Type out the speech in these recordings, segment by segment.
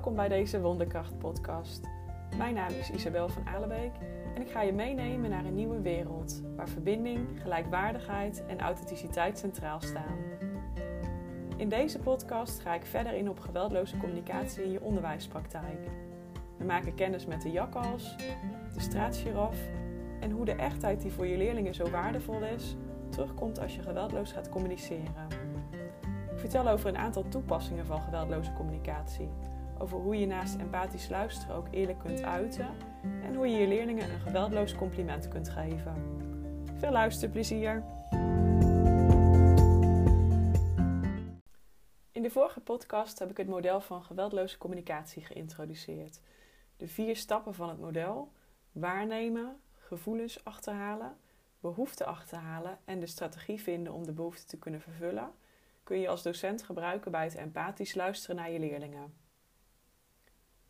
Welkom bij deze Wonderkracht podcast. Mijn naam is Isabel van Alebeek en ik ga je meenemen naar een nieuwe wereld waar verbinding, gelijkwaardigheid en authenticiteit centraal staan. In deze podcast ga ik verder in op geweldloze communicatie in je onderwijspraktijk. We maken kennis met de jakkals, de straatgiraf en hoe de echtheid die voor je leerlingen zo waardevol is, terugkomt als je geweldloos gaat communiceren. Ik vertel over een aantal toepassingen van geweldloze communicatie over hoe je naast empathisch luisteren ook eerlijk kunt uiten en hoe je je leerlingen een geweldloos compliment kunt geven. Veel luisterplezier! In de vorige podcast heb ik het model van geweldloze communicatie geïntroduceerd. De vier stappen van het model: waarnemen, gevoelens achterhalen, behoeften achterhalen en de strategie vinden om de behoefte te kunnen vervullen, kun je als docent gebruiken bij het empathisch luisteren naar je leerlingen.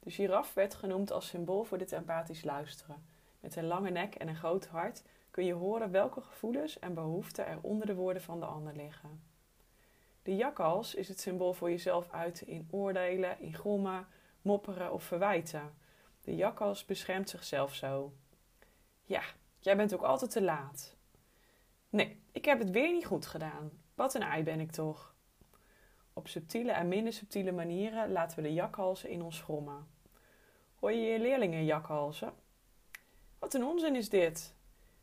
De giraf werd genoemd als symbool voor dit empathisch luisteren. Met een lange nek en een groot hart kun je horen welke gevoelens en behoeften er onder de woorden van de ander liggen. De jakhals is het symbool voor jezelf uiten in oordelen, in grommen, mopperen of verwijten. De jakhals beschermt zichzelf zo. Ja, jij bent ook altijd te laat. Nee, ik heb het weer niet goed gedaan. Wat een ei ben ik toch. Op subtiele en minder subtiele manieren laten we de jakhalzen in ons grommen. Hoor je je leerlingen jakhalzen? Wat een onzin is dit?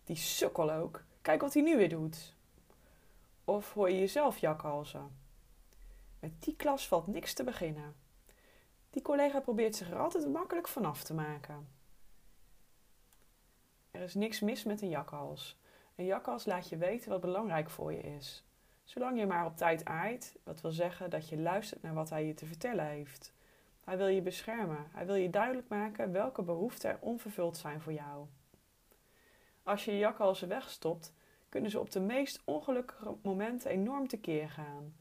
Die sukkel ook. Kijk wat hij nu weer doet. Of hoor je jezelf jakhalzen? Met die klas valt niks te beginnen. Die collega probeert zich er altijd makkelijk vanaf te maken. Er is niks mis met een jakhals. Een jakhals laat je weten wat belangrijk voor je is. Zolang je maar op tijd aait, wat wil zeggen dat je luistert naar wat hij je te vertellen heeft. Hij wil je beschermen. Hij wil je duidelijk maken welke behoeften er onvervuld zijn voor jou. Als je je jakhalzen wegstopt, kunnen ze op de meest ongelukkige momenten enorm tekeer gaan.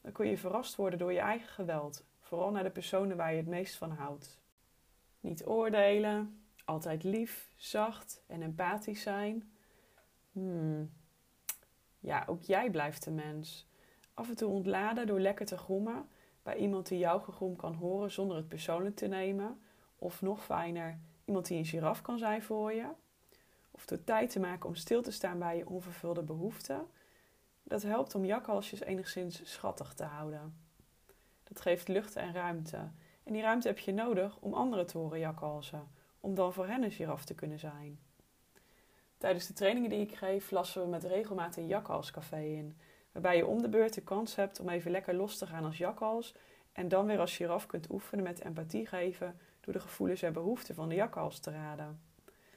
Dan kun je verrast worden door je eigen geweld, vooral naar de personen waar je het meest van houdt. Niet oordelen, altijd lief, zacht en empathisch zijn. Hmm, ja, ook jij blijft een mens. Af en toe ontladen door lekker te grommen bij iemand die jouw gegrom kan horen zonder het persoonlijk te nemen. Of nog fijner, iemand die een giraf kan zijn voor je. Of door tijd te maken om stil te staan bij je onvervulde behoeften. Dat helpt om jakhalsjes enigszins schattig te houden. Dat geeft lucht en ruimte. En die ruimte heb je nodig om anderen te horen jakhalzen. Om dan voor hen een giraf te kunnen zijn. Tijdens de trainingen die ik geef, lassen we met regelmaat een jakhalscafé in. Waarbij je om de beurt de kans hebt om even lekker los te gaan als jakhals. En dan weer als giraf kunt oefenen met empathie geven door de gevoelens en behoeften van de jakhals te raden.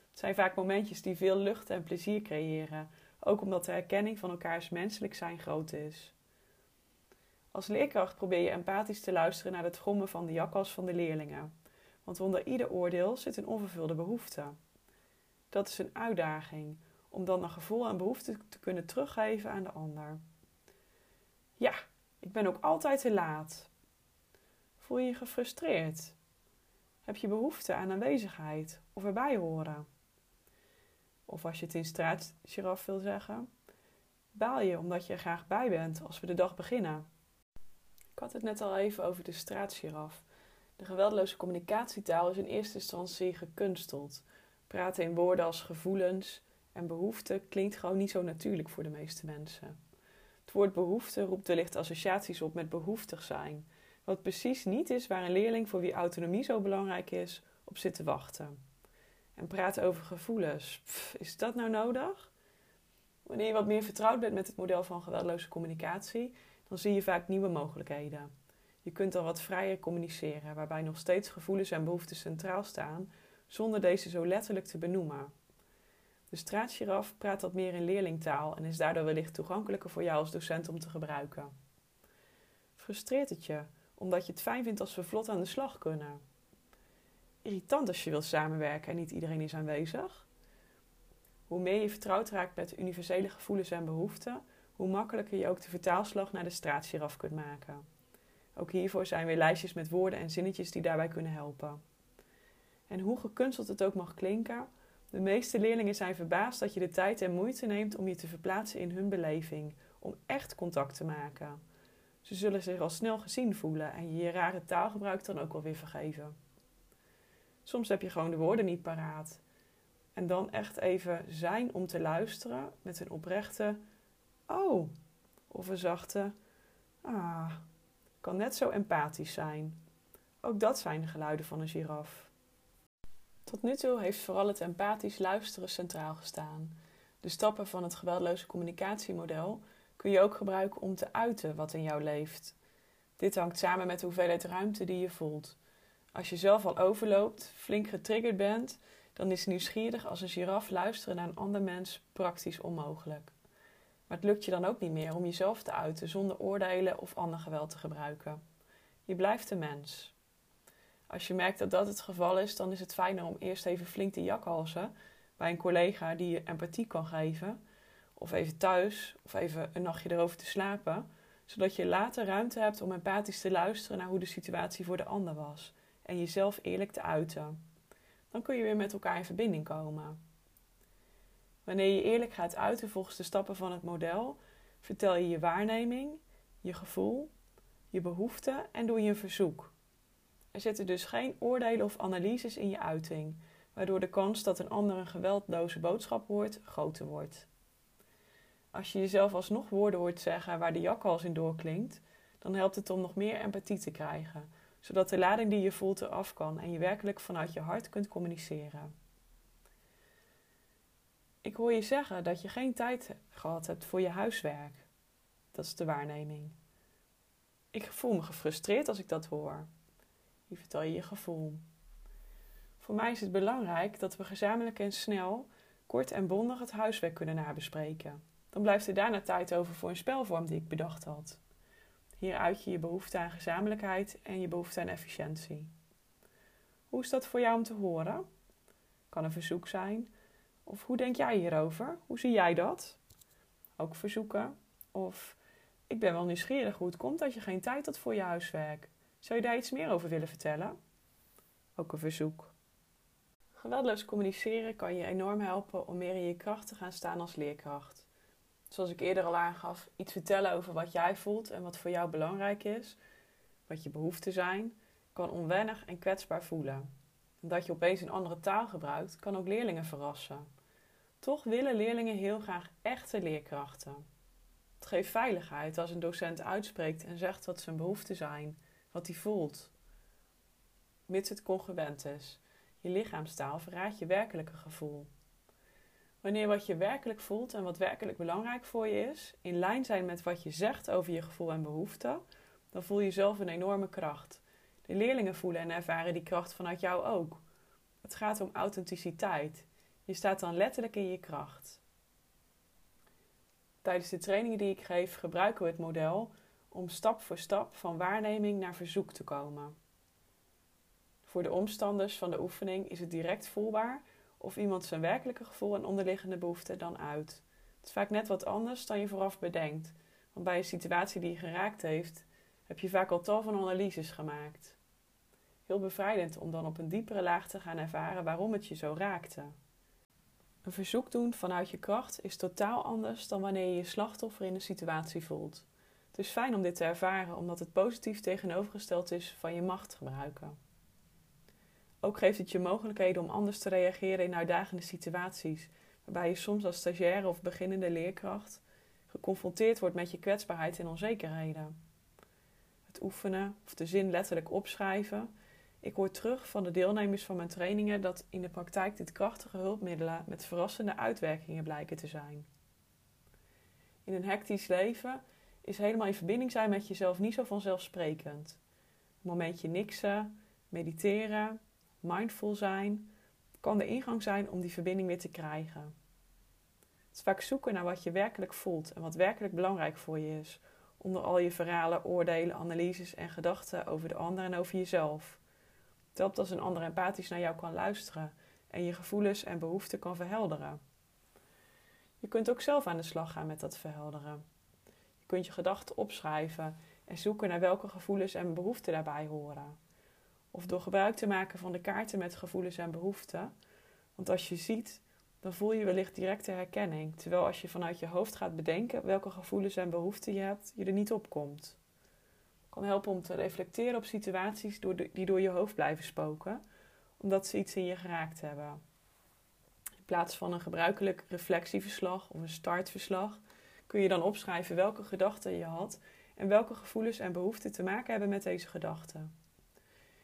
Het zijn vaak momentjes die veel lucht en plezier creëren. Ook omdat de herkenning van elkaars menselijk zijn groot is. Als leerkracht probeer je empathisch te luisteren naar het grommen van de jakhals van de leerlingen. Want onder ieder oordeel zit een onvervulde behoefte. Dat is een uitdaging om dan een gevoel en behoefte te kunnen teruggeven aan de ander. Ja, ik ben ook altijd te laat. Voel je je gefrustreerd? Heb je behoefte aan aanwezigheid of erbij horen? Of als je het in straatgiraf wil zeggen, baal je omdat je er graag bij bent als we de dag beginnen. Ik had het net al even over de straatgiraf. De geweldloze communicatietaal is in eerste instantie gekunsteld. Praten in woorden als gevoelens en behoeften klinkt gewoon niet zo natuurlijk voor de meeste mensen. Het woord behoefte roept wellicht associaties op met behoeftig zijn, wat precies niet is waar een leerling voor wie autonomie zo belangrijk is op zit te wachten. En praten over gevoelens, is dat nou nodig? Wanneer je wat meer vertrouwd bent met het model van geweldloze communicatie, dan zie je vaak nieuwe mogelijkheden. Je kunt dan wat vrijer communiceren, waarbij nog steeds gevoelens en behoeften centraal staan, zonder deze zo letterlijk te benoemen. De straatgiraf praat wat meer in leerlingtaal en is daardoor wellicht toegankelijker voor jou als docent om te gebruiken. Frustreert het je omdat je het fijn vindt als we vlot aan de slag kunnen? Irritant als je wilt samenwerken en niet iedereen is aanwezig? Hoe meer je vertrouwd raakt met universele gevoelens en behoeften, hoe makkelijker je ook de vertaalslag naar de straatgiraf kunt maken. Ook hiervoor zijn weer lijstjes met woorden en zinnetjes die daarbij kunnen helpen. En hoe gekunsteld het ook mag klinken, de meeste leerlingen zijn verbaasd dat je de tijd en moeite neemt om je te verplaatsen in hun beleving, om echt contact te maken. Ze zullen zich al snel gezien voelen en je je rare taalgebruik dan ook wel weer vergeven. Soms heb je gewoon de woorden niet paraat. En dan echt even zijn om te luisteren met een oprechte oh of een zachte ah. Kan net zo empathisch zijn. Ook dat zijn de geluiden van een giraf. Tot nu toe heeft vooral het empathisch luisteren centraal gestaan. De stappen van het geweldloze communicatiemodel kun je ook gebruiken om te uiten wat in jou leeft. Dit hangt samen met de hoeveelheid ruimte die je voelt. Als je zelf al overloopt, flink getriggerd bent, dan is nieuwsgierig als een giraf luisteren naar een ander mens praktisch onmogelijk. Maar het lukt je dan ook niet meer om jezelf te uiten zonder oordelen of ander geweld te gebruiken. Je blijft een mens. Als je merkt dat dat het geval is, dan is het fijner om eerst even flink te jakhalzen bij een collega die je empathie kan geven, of even thuis, of even een nachtje erover te slapen, zodat je later ruimte hebt om empathisch te luisteren naar hoe de situatie voor de ander was en jezelf eerlijk te uiten. Dan kun je weer met elkaar in verbinding komen. Wanneer je eerlijk gaat uiten volgens de stappen van het model, vertel je je waarneming, je gevoel, je behoefte en doe je een verzoek. Er zitten dus geen oordelen of analyses in je uiting, waardoor de kans dat een ander een geweldloze boodschap hoort groter wordt. Als je jezelf alsnog woorden hoort zeggen waar de jakhals in doorklinkt, dan helpt het om nog meer empathie te krijgen, zodat de lading die je voelt eraf kan en je werkelijk vanuit je hart kunt communiceren. Ik hoor je zeggen dat je geen tijd gehad hebt voor je huiswerk. Dat is de waarneming. Ik voel me gefrustreerd als ik dat hoor. Vertel je je gevoel. Voor mij is het belangrijk dat we gezamenlijk en snel, kort en bondig het huiswerk kunnen nabespreken. Dan blijft er daarna tijd over voor een spelvorm die ik bedacht had. Hier uit je je behoefte aan gezamenlijkheid en je behoefte aan efficiëntie. Hoe is dat voor jou om te horen? Kan een verzoek zijn, of hoe denk jij hierover? Hoe zie jij dat? Ook verzoeken. Of ik ben wel nieuwsgierig hoe het komt dat je geen tijd had voor je huiswerk. Zou je daar iets meer over willen vertellen? Ook een verzoek. Geweldloos communiceren kan je enorm helpen om meer in je kracht te gaan staan als leerkracht. Zoals ik eerder al aangaf, iets vertellen over wat jij voelt en wat voor jou belangrijk is, wat je behoeften zijn, kan onwennig en kwetsbaar voelen dat je opeens een andere taal gebruikt, kan ook leerlingen verrassen. Toch willen leerlingen heel graag echte leerkrachten. Het geeft veiligheid als een docent uitspreekt en zegt wat zijn behoeften zijn, wat hij voelt. Mits het congruent is. Je lichaamstaal verraadt je werkelijke gevoel. Wanneer wat je werkelijk voelt en wat werkelijk belangrijk voor je is, in lijn zijn met wat je zegt over je gevoel en behoeften, dan voel je zelf een enorme kracht. De leerlingen voelen en ervaren die kracht vanuit jou ook. Het gaat om authenticiteit. Je staat dan letterlijk in je kracht. Tijdens de trainingen die ik geef gebruiken we het model om stap voor stap van waarneming naar verzoek te komen. Voor de omstanders van de oefening is het direct voelbaar of iemand zijn werkelijke gevoel en onderliggende behoeften dan uit. Het is vaak net wat anders dan je vooraf bedenkt, want bij een situatie die je geraakt heeft, heb je vaak al tal van analyses gemaakt. Heel bevrijdend om dan op een diepere laag te gaan ervaren waarom het je zo raakte. Een verzoek doen vanuit je kracht is totaal anders dan wanneer je je slachtoffer in een situatie voelt. Het is fijn om dit te ervaren omdat het positief tegenovergesteld is van je macht gebruiken. Ook geeft het je mogelijkheden om anders te reageren in uitdagende situaties, waarbij je soms als stagiaire of beginnende leerkracht geconfronteerd wordt met je kwetsbaarheid en onzekerheden het oefenen of de zin letterlijk opschrijven. Ik hoor terug van de deelnemers van mijn trainingen dat in de praktijk dit krachtige hulpmiddelen met verrassende uitwerkingen blijken te zijn. In een hectisch leven is helemaal in verbinding zijn met jezelf niet zo vanzelfsprekend. Een momentje niksen, mediteren, mindful zijn, kan de ingang zijn om die verbinding weer te krijgen. Het is vaak zoeken naar wat je werkelijk voelt en wat werkelijk belangrijk voor je is, onder al je verhalen, oordelen, analyses en gedachten over de ander en over jezelf. Het helpt als een ander empathisch naar jou kan luisteren en je gevoelens en behoeften kan verhelderen. Je kunt ook zelf aan de slag gaan met dat verhelderen. Je kunt je gedachten opschrijven en zoeken naar welke gevoelens en behoeften daarbij horen. Of door gebruik te maken van de kaarten met gevoelens en behoeften. Want als je ziet dan voel je wellicht directe herkenning. Terwijl als je vanuit je hoofd gaat bedenken welke gevoelens en behoeften je hebt, je er niet op komt. Kan helpen om te reflecteren op situaties die door je hoofd blijven spoken, omdat ze iets in je geraakt hebben. In plaats van een gebruikelijk reflectieverslag of een startverslag, kun je dan opschrijven welke gedachten je had en welke gevoelens en behoeften te maken hebben met deze gedachten.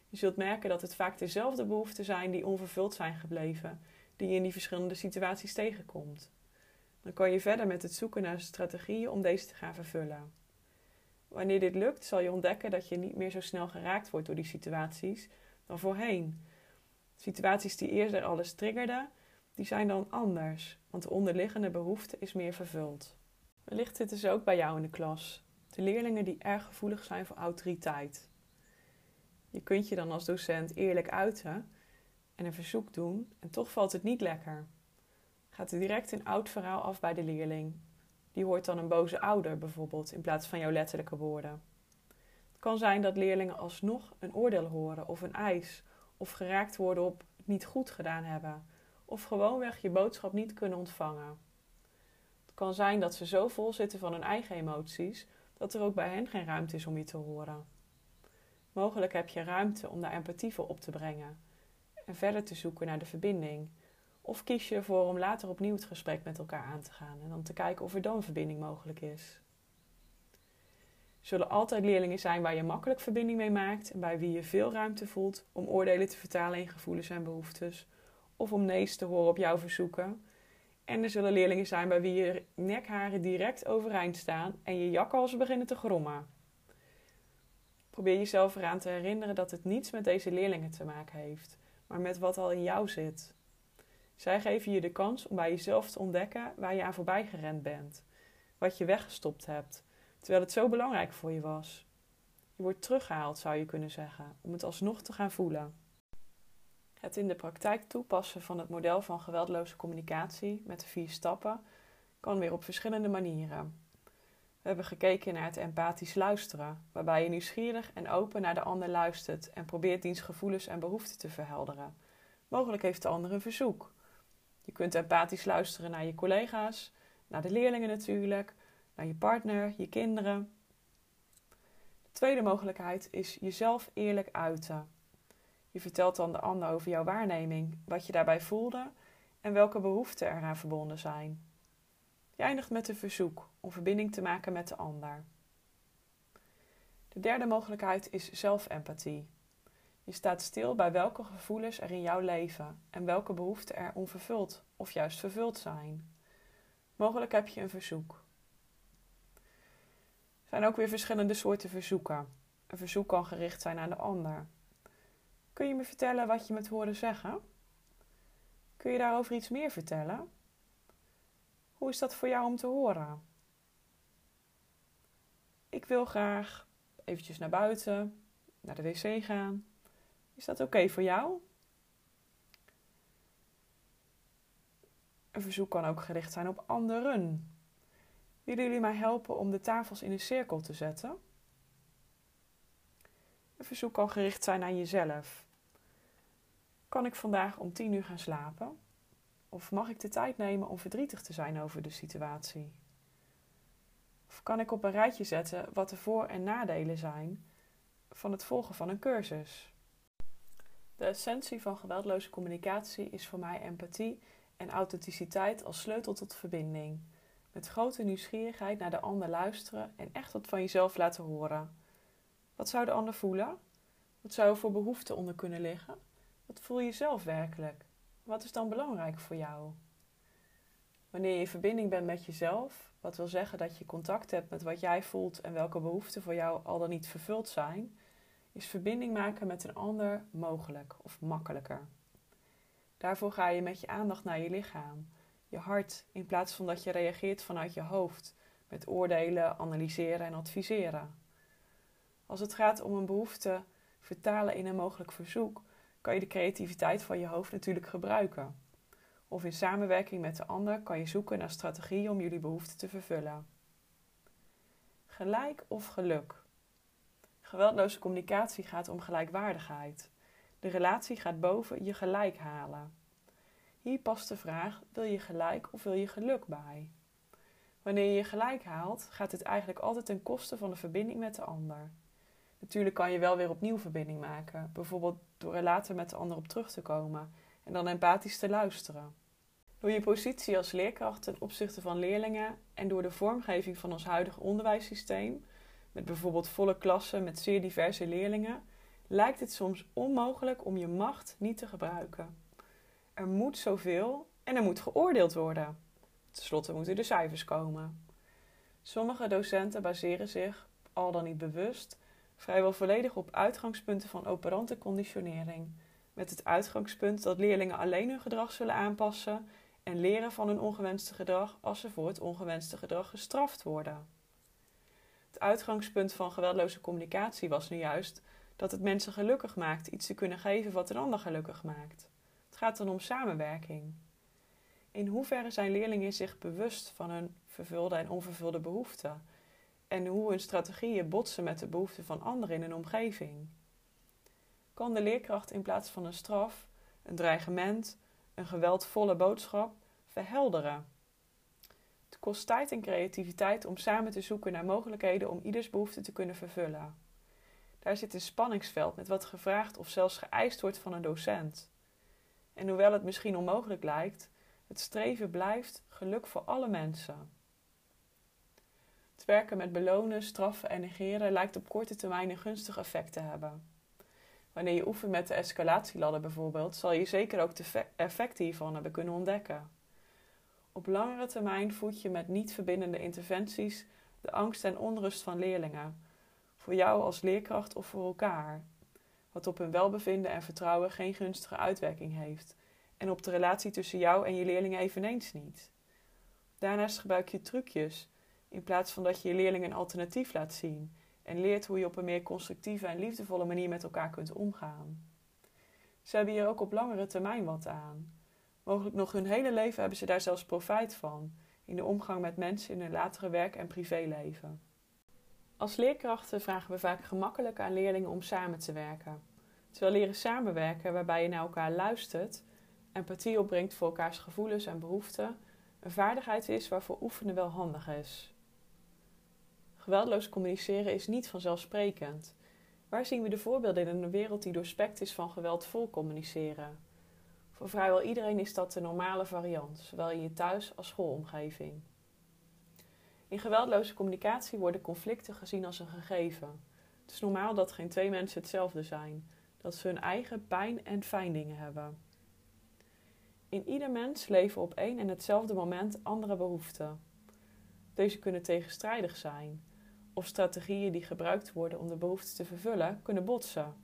Je zult merken dat het vaak dezelfde behoeften zijn die onvervuld zijn gebleven, die je in die verschillende situaties tegenkomt. Dan kan je verder met het zoeken naar strategieën om deze te gaan vervullen. Wanneer dit lukt, zal je ontdekken dat je niet meer zo snel geraakt wordt door die situaties dan voorheen. Situaties die eerder alles triggerden, die zijn dan anders, want de onderliggende behoefte is meer vervuld. Wellicht zitten ze ook bij jou in de klas. De leerlingen die erg gevoelig zijn voor autoriteit. Je kunt je dan als docent eerlijk uiten en een verzoek doen en toch valt het niet lekker. Gaat er direct een oud verhaal af bij de leerling. Die hoort dan een boze ouder bijvoorbeeld in plaats van jouw letterlijke woorden. Het kan zijn dat leerlingen alsnog een oordeel horen of een eis of geraakt worden op het niet goed gedaan hebben of gewoonweg je boodschap niet kunnen ontvangen. Kan zijn dat ze zo vol zitten van hun eigen emoties dat er ook bij hen geen ruimte is om je te horen. Mogelijk heb je ruimte om daar empathie voor op te brengen en verder te zoeken naar de verbinding. Of kies je ervoor om later opnieuw het gesprek met elkaar aan te gaan en dan te kijken of er dan verbinding mogelijk is. Zullen altijd leerlingen zijn waar je makkelijk verbinding mee maakt en bij wie je veel ruimte voelt om oordelen te vertalen in gevoelens en behoeftes, of om nee's te horen op jouw verzoeken. En er zullen leerlingen zijn bij wie je nekharen direct overeind staan en je jakhalzen beginnen te grommen. Probeer jezelf eraan te herinneren dat het niets met deze leerlingen te maken heeft, maar met wat al in jou zit. Zij geven je de kans om bij jezelf te ontdekken waar je aan voorbij gerend bent, wat je weggestopt hebt, terwijl het zo belangrijk voor je was. Je wordt teruggehaald, zou je kunnen zeggen, om het alsnog te gaan voelen. Het in de praktijk toepassen van het model van geweldloze communicatie met de vier stappen kan weer op verschillende manieren. We hebben gekeken naar het empathisch luisteren, waarbij je nieuwsgierig en open naar de ander luistert en probeert diens gevoelens en behoeften te verhelderen. Mogelijk heeft de ander een verzoek. Je kunt empathisch luisteren naar je collega's, naar de leerlingen natuurlijk, naar je partner, je kinderen. De tweede mogelijkheid is jezelf eerlijk uiten. Je vertelt dan de ander over jouw waarneming, wat je daarbij voelde en welke behoeften eraan verbonden zijn. Je eindigt met een verzoek om verbinding te maken met de ander. De derde mogelijkheid is zelfempathie. Je staat stil bij welke gevoelens er in jouw leven en welke behoeften er onvervuld of juist vervuld zijn. Mogelijk heb je een verzoek. Er zijn ook weer verschillende soorten verzoeken. Een verzoek kan gericht zijn aan de ander. Kun je me vertellen wat je met hoorde zeggen? Kun je daarover iets meer vertellen? Hoe is dat voor jou om te horen? Ik wil graag eventjes naar buiten, naar de wc gaan. Is dat oké voor jou? Een verzoek kan ook gericht zijn op anderen. Willen jullie mij helpen om de tafels in een cirkel te zetten? Een verzoek kan gericht zijn aan jezelf. Kan ik vandaag om tien uur gaan slapen? Of mag ik de tijd nemen om verdrietig te zijn over de situatie? Of kan ik op een rijtje zetten wat de voor- en nadelen zijn van het volgen van een cursus? De essentie van geweldloze communicatie is voor mij empathie en authenticiteit als sleutel tot verbinding. Met grote nieuwsgierigheid naar de ander luisteren en echt wat van jezelf laten horen. Wat zou de ander voelen? Wat zou er voor behoeften onder kunnen liggen? Wat voel je zelf werkelijk? Wat is dan belangrijk voor jou? Wanneer je in verbinding bent met jezelf, wat wil zeggen dat je contact hebt met wat jij voelt en welke behoeften voor jou al dan niet vervuld zijn, is verbinding maken met een ander mogelijk of makkelijker. Daarvoor ga je met je aandacht naar je lichaam, je hart, in plaats van dat je reageert vanuit je hoofd met oordelen, analyseren en adviseren. Als het gaat om een behoefte vertalen in een mogelijk verzoek, kan je de creativiteit van je hoofd natuurlijk gebruiken. Of in samenwerking met de ander kan je zoeken naar strategieën om jullie behoeften te vervullen. Gelijk of geluk? Geweldloze communicatie gaat om gelijkwaardigheid. De relatie gaat boven je gelijk halen. Hier past de vraag: wil je gelijk of wil je geluk bij? Wanneer je gelijk haalt, gaat dit eigenlijk altijd ten koste van de verbinding met de ander. Natuurlijk kan je wel weer opnieuw verbinding maken, bijvoorbeeld door er later met de ander op terug te komen en dan empathisch te luisteren. Door je positie als leerkracht ten opzichte van leerlingen en door de vormgeving van ons huidige onderwijssysteem, met bijvoorbeeld volle klassen met zeer diverse leerlingen, lijkt het soms onmogelijk om je macht niet te gebruiken. Er moet zoveel en er moet geoordeeld worden. Ten slotte moeten de cijfers komen. Sommige docenten baseren zich, al dan niet bewust, vrijwel volledig op uitgangspunten van operante conditionering, met het uitgangspunt dat leerlingen alleen hun gedrag zullen aanpassen en leren van hun ongewenste gedrag als ze voor het ongewenste gedrag gestraft worden. Het uitgangspunt van geweldloze communicatie was nu juist dat het mensen gelukkig maakt iets te kunnen geven wat een ander gelukkig maakt. Het gaat dan om samenwerking. In hoeverre zijn leerlingen zich bewust van hun vervulde en onvervulde behoeften en hoe hun strategieën botsen met de behoeften van anderen in hun omgeving? Kan de leerkracht in plaats van een straf, een dreigement, een geweldvolle boodschap verhelderen? Het kost tijd en creativiteit om samen te zoeken naar mogelijkheden om ieders behoefte te kunnen vervullen. Daar zit een spanningsveld met wat gevraagd of zelfs geëist wordt van een docent. En hoewel het misschien onmogelijk lijkt, het streven blijft geluk voor alle mensen. Werken met belonen, straffen en negeren lijkt op korte termijn een gunstig effect te hebben. Wanneer je oefent met de escalatieladder bijvoorbeeld, zal je zeker ook de effecten hiervan hebben kunnen ontdekken. Op langere termijn voed je met niet verbindende interventies de angst en onrust van leerlingen, voor jou als leerkracht of voor elkaar, wat op hun welbevinden en vertrouwen geen gunstige uitwerking heeft, en op de relatie tussen jou en je leerlingen eveneens niet. Daarnaast gebruik je trucjes, in plaats van dat je je leerlingen een alternatief laat zien en leert hoe je op een meer constructieve en liefdevolle manier met elkaar kunt omgaan. Ze hebben hier ook op langere termijn wat aan. Mogelijk nog hun hele leven hebben ze daar zelfs profijt van, in de omgang met mensen in hun latere werk- en privéleven. Als leerkrachten vragen we vaak gemakkelijk aan leerlingen om samen te werken. Terwijl leren samenwerken, waarbij je naar elkaar luistert, empathie opbrengt voor elkaars gevoelens en behoeften, een vaardigheid is waarvoor oefenen wel handig is. Geweldloos communiceren is niet vanzelfsprekend. Waar zien we de voorbeelden in een wereld die doorspekt is van geweldvol communiceren? Voor vrijwel iedereen is dat de normale variant, zowel in je thuis- als schoolomgeving. In geweldloze communicatie worden conflicten gezien als een gegeven. Het is normaal dat geen twee mensen hetzelfde zijn, dat ze hun eigen pijn en fijndingen hebben. In ieder mens leven op één en hetzelfde moment andere behoeften. Deze kunnen tegenstrijdig zijn, of strategieën die gebruikt worden om de behoeften te vervullen kunnen botsen.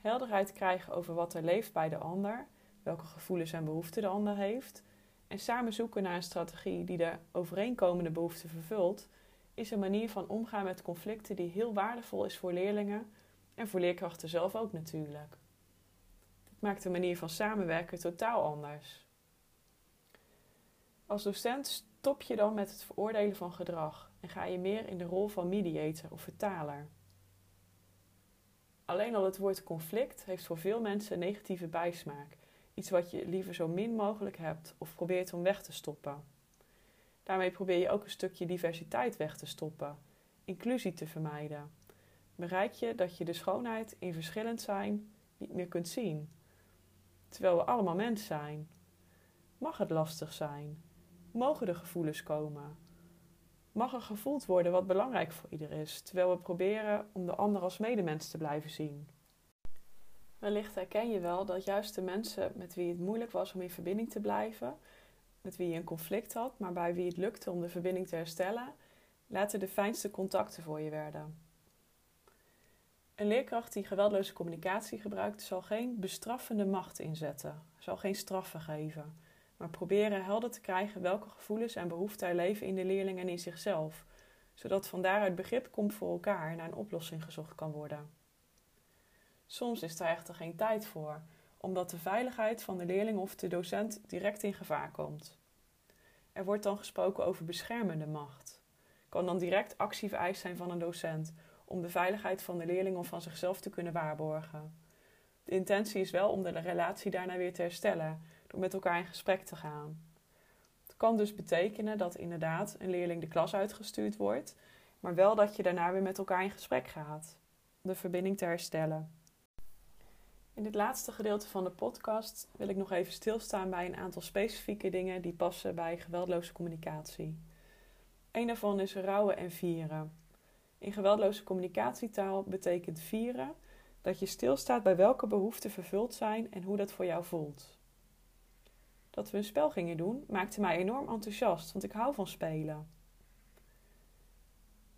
Helderheid krijgen over wat er leeft bij de ander, welke gevoelens en behoeften de ander heeft, en samen zoeken naar een strategie die de overeenkomende behoeften vervult, is een manier van omgaan met conflicten die heel waardevol is voor leerlingen en voor leerkrachten zelf ook natuurlijk. Dit maakt de manier van samenwerken totaal anders. Als docent stop je dan met het veroordelen van gedrag en ga je meer in de rol van mediator of vertaler. Alleen al het woord conflict heeft voor veel mensen een negatieve bijsmaak Iets wat je liever zo min mogelijk hebt of probeert om weg te stoppen. Daarmee probeer je ook een stukje diversiteit weg te stoppen, inclusie te vermijden. Bereik je dat je de schoonheid in verschillend zijn niet meer kunt zien, terwijl we allemaal mens zijn. Mag het lastig zijn? Mogen de gevoelens komen? Mag er gevoeld worden wat belangrijk voor ieder is, terwijl we proberen om de ander als medemens te blijven zien? Wellicht herken je wel dat juist de mensen met wie het moeilijk was om in verbinding te blijven, met wie je een conflict had, maar bij wie het lukte om de verbinding te herstellen, later de fijnste contacten voor je werden. Een leerkracht die geweldloze communicatie gebruikt, zal geen bestraffende macht inzetten, zal geen straffen geven, maar proberen helder te krijgen welke gevoelens en behoeften er leven in de leerling en in zichzelf, zodat van daaruit begrip komt voor elkaar en naar een oplossing gezocht kan worden. Soms is er echter geen tijd voor, omdat de veiligheid van de leerling of de docent direct in gevaar komt. Er wordt dan gesproken over beschermende macht. Kan dan direct actie vereist zijn van een docent om de veiligheid van de leerling of van zichzelf te kunnen waarborgen. De intentie is wel om de relatie daarna weer te herstellen door met elkaar in gesprek te gaan. Het kan dus betekenen dat inderdaad een leerling de klas uitgestuurd wordt, maar wel dat je daarna weer met elkaar in gesprek gaat. De verbinding te herstellen. In dit laatste gedeelte van de podcast wil ik nog even stilstaan bij een aantal specifieke dingen die passen bij geweldloze communicatie. Een daarvan is rouwen en vieren. In geweldloze communicatietaal betekent vieren dat je stilstaat bij welke behoeften vervuld zijn en hoe dat voor jou voelt. Dat we een spel gingen doen maakte mij enorm enthousiast, want ik hou van spelen.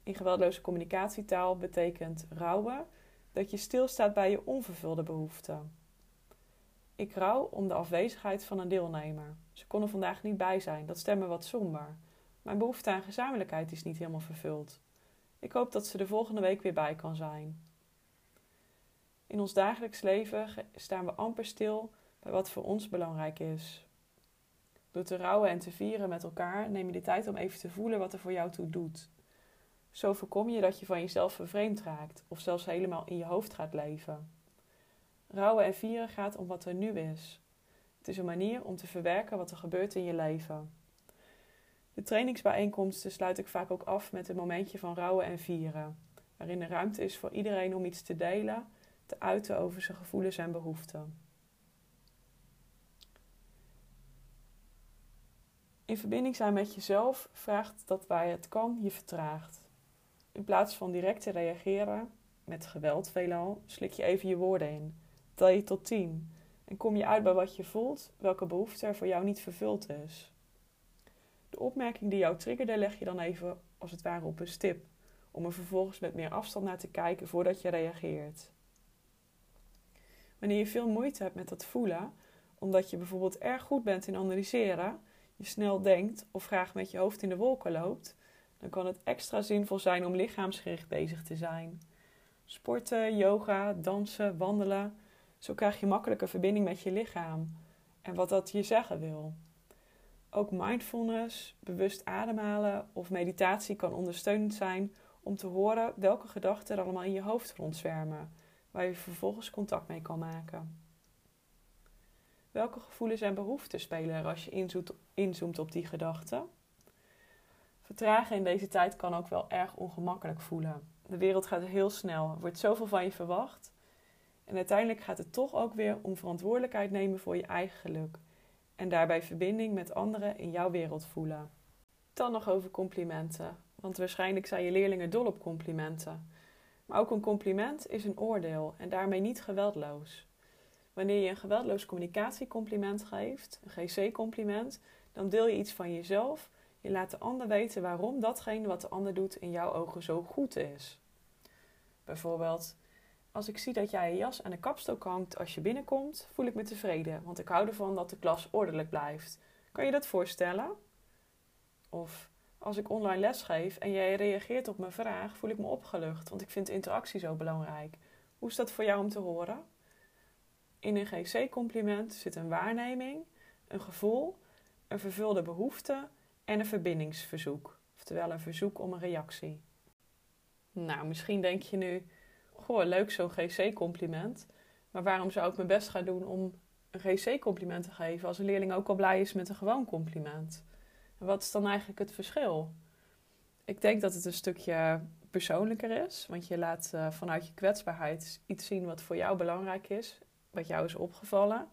In geweldloze communicatietaal betekent rouwen dat je stilstaat bij je onvervulde behoeften. Ik rouw om de afwezigheid van een deelnemer. Ze kon er vandaag niet bij zijn, dat stemt me wat somber. Mijn behoefte aan gezamenlijkheid is niet helemaal vervuld. Ik hoop dat ze de volgende week weer bij kan zijn. In ons dagelijks leven staan we amper stil bij wat voor ons belangrijk is. Door te rouwen en te vieren met elkaar neem je de tijd om even te voelen wat er voor jou toe doet. Zo voorkom je dat je van jezelf vervreemd raakt of zelfs helemaal in je hoofd gaat leven. Rouwen en vieren gaat om wat er nu is. Het is een manier om te verwerken wat er gebeurt in je leven. De trainingsbijeenkomsten sluit ik vaak ook af met een momentje van rouwen en vieren, waarin er ruimte is voor iedereen om iets te delen, te uiten over zijn gevoelens en behoeften. In verbinding zijn met jezelf vraagt dat waar het kan je vertraagt. In plaats van direct te reageren, met geweld veelal, slik je even je woorden in. Tel je tot tien en kom je uit bij wat je voelt, welke behoefte er voor jou niet vervuld is. De opmerking die jou triggerde leg je dan even als het ware op een stip, om er vervolgens met meer afstand naar te kijken voordat je reageert. Wanneer je veel moeite hebt met dat voelen, omdat je bijvoorbeeld erg goed bent in analyseren, je snel denkt of graag met je hoofd in de wolken loopt, dan kan het extra zinvol zijn om lichaamsgericht bezig te zijn. Sporten, yoga, dansen, wandelen. Zo krijg je makkelijker verbinding met je lichaam en wat dat je zeggen wil. Ook mindfulness, bewust ademhalen of meditatie kan ondersteunend zijn om te horen welke gedachten er allemaal in je hoofd rondzwermen, waar je vervolgens contact mee kan maken. Welke gevoelens en behoeften spelen er als je inzoomt op die gedachten? Vertragen in deze tijd kan ook wel erg ongemakkelijk voelen. De wereld gaat heel snel, er wordt zoveel van je verwacht. En uiteindelijk gaat het toch ook weer om verantwoordelijkheid nemen voor je eigen geluk. En daarbij verbinding met anderen in jouw wereld voelen. Dan nog over complimenten. Want waarschijnlijk zijn je leerlingen dol op complimenten. Maar ook een compliment is een oordeel en daarmee niet geweldloos. Wanneer je een geweldloos communicatiecompliment geeft, een GC-compliment, dan deel je iets van jezelf je laat de ander weten waarom datgene wat de ander doet in jouw ogen zo goed is. Bijvoorbeeld, als ik zie dat jij je jas aan de kapstok hangt als je binnenkomt, voel ik me tevreden, want ik hou ervan dat de klas ordelijk blijft. Kan je dat voorstellen? Of als ik online les geef en jij reageert op mijn vraag, voel ik me opgelucht, want ik vind interactie zo belangrijk. Hoe is dat voor jou om te horen? In een GC-compliment zit een waarneming, een gevoel, een vervulde behoefte en een verbindingsverzoek, oftewel een verzoek om een reactie. Nou, misschien denk je nu, goh, leuk zo'n GC-compliment, maar waarom zou ik mijn best gaan doen om een GC-compliment te geven als een leerling ook al blij is met een gewoon compliment? En wat is dan eigenlijk het verschil? Ik denk dat het een stukje persoonlijker is, want je laat uh, vanuit je kwetsbaarheid iets zien wat voor jou belangrijk is, wat jou is opgevallen.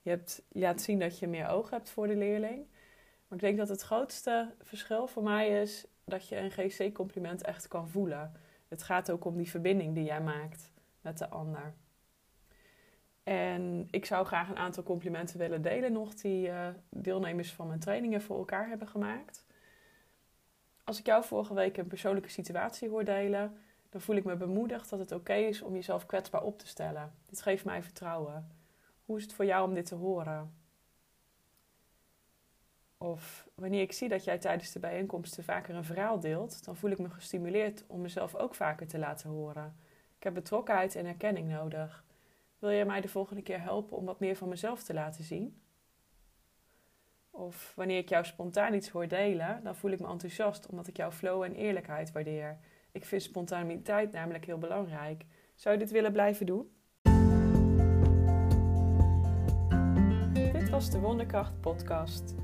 Je, hebt, laat zien dat je meer oog hebt voor de leerling. Maar ik denk dat het grootste verschil voor mij is dat je een GC-compliment echt kan voelen. Het gaat ook om die verbinding die jij maakt met de ander. En ik zou graag een aantal complimenten willen delen nog die uh, deelnemers van mijn trainingen voor elkaar hebben gemaakt. Als ik jou vorige week een persoonlijke situatie hoor delen, dan voel ik me bemoedigd dat het oké is om jezelf kwetsbaar op te stellen. Dit geeft mij vertrouwen. Hoe is het voor jou om dit te horen? Of wanneer ik zie dat jij tijdens de bijeenkomsten vaker een verhaal deelt, dan voel ik me gestimuleerd om mezelf ook vaker te laten horen. Ik heb betrokkenheid en erkenning nodig. Wil jij mij de volgende keer helpen om wat meer van mezelf te laten zien? Of wanneer ik jou spontaan iets hoor delen, dan voel ik me enthousiast omdat ik jouw flow en eerlijkheid waardeer. Ik vind spontaniteit namelijk heel belangrijk. Zou je dit willen blijven doen? Dit was de Wonderkracht Podcast.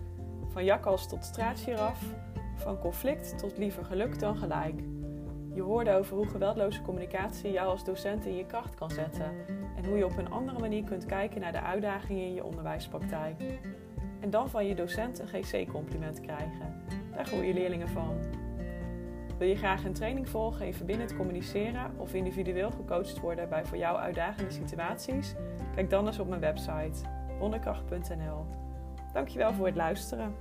Van jakkals tot straatgiraf, van conflict tot liever geluk dan gelijk. Je hoorde over hoe geweldloze communicatie jou als docent in je kracht kan zetten en hoe je op een andere manier kunt kijken naar de uitdagingen in je onderwijspraktijk. En dan van je docent een GC-compliment krijgen. Daar groeien leerlingen van. Wil je graag een training volgen in verbindend communiceren of individueel gecoacht worden bij voor jou uitdagende situaties? Kijk dan eens op mijn website wonderkracht.nl. Dankjewel voor het luisteren.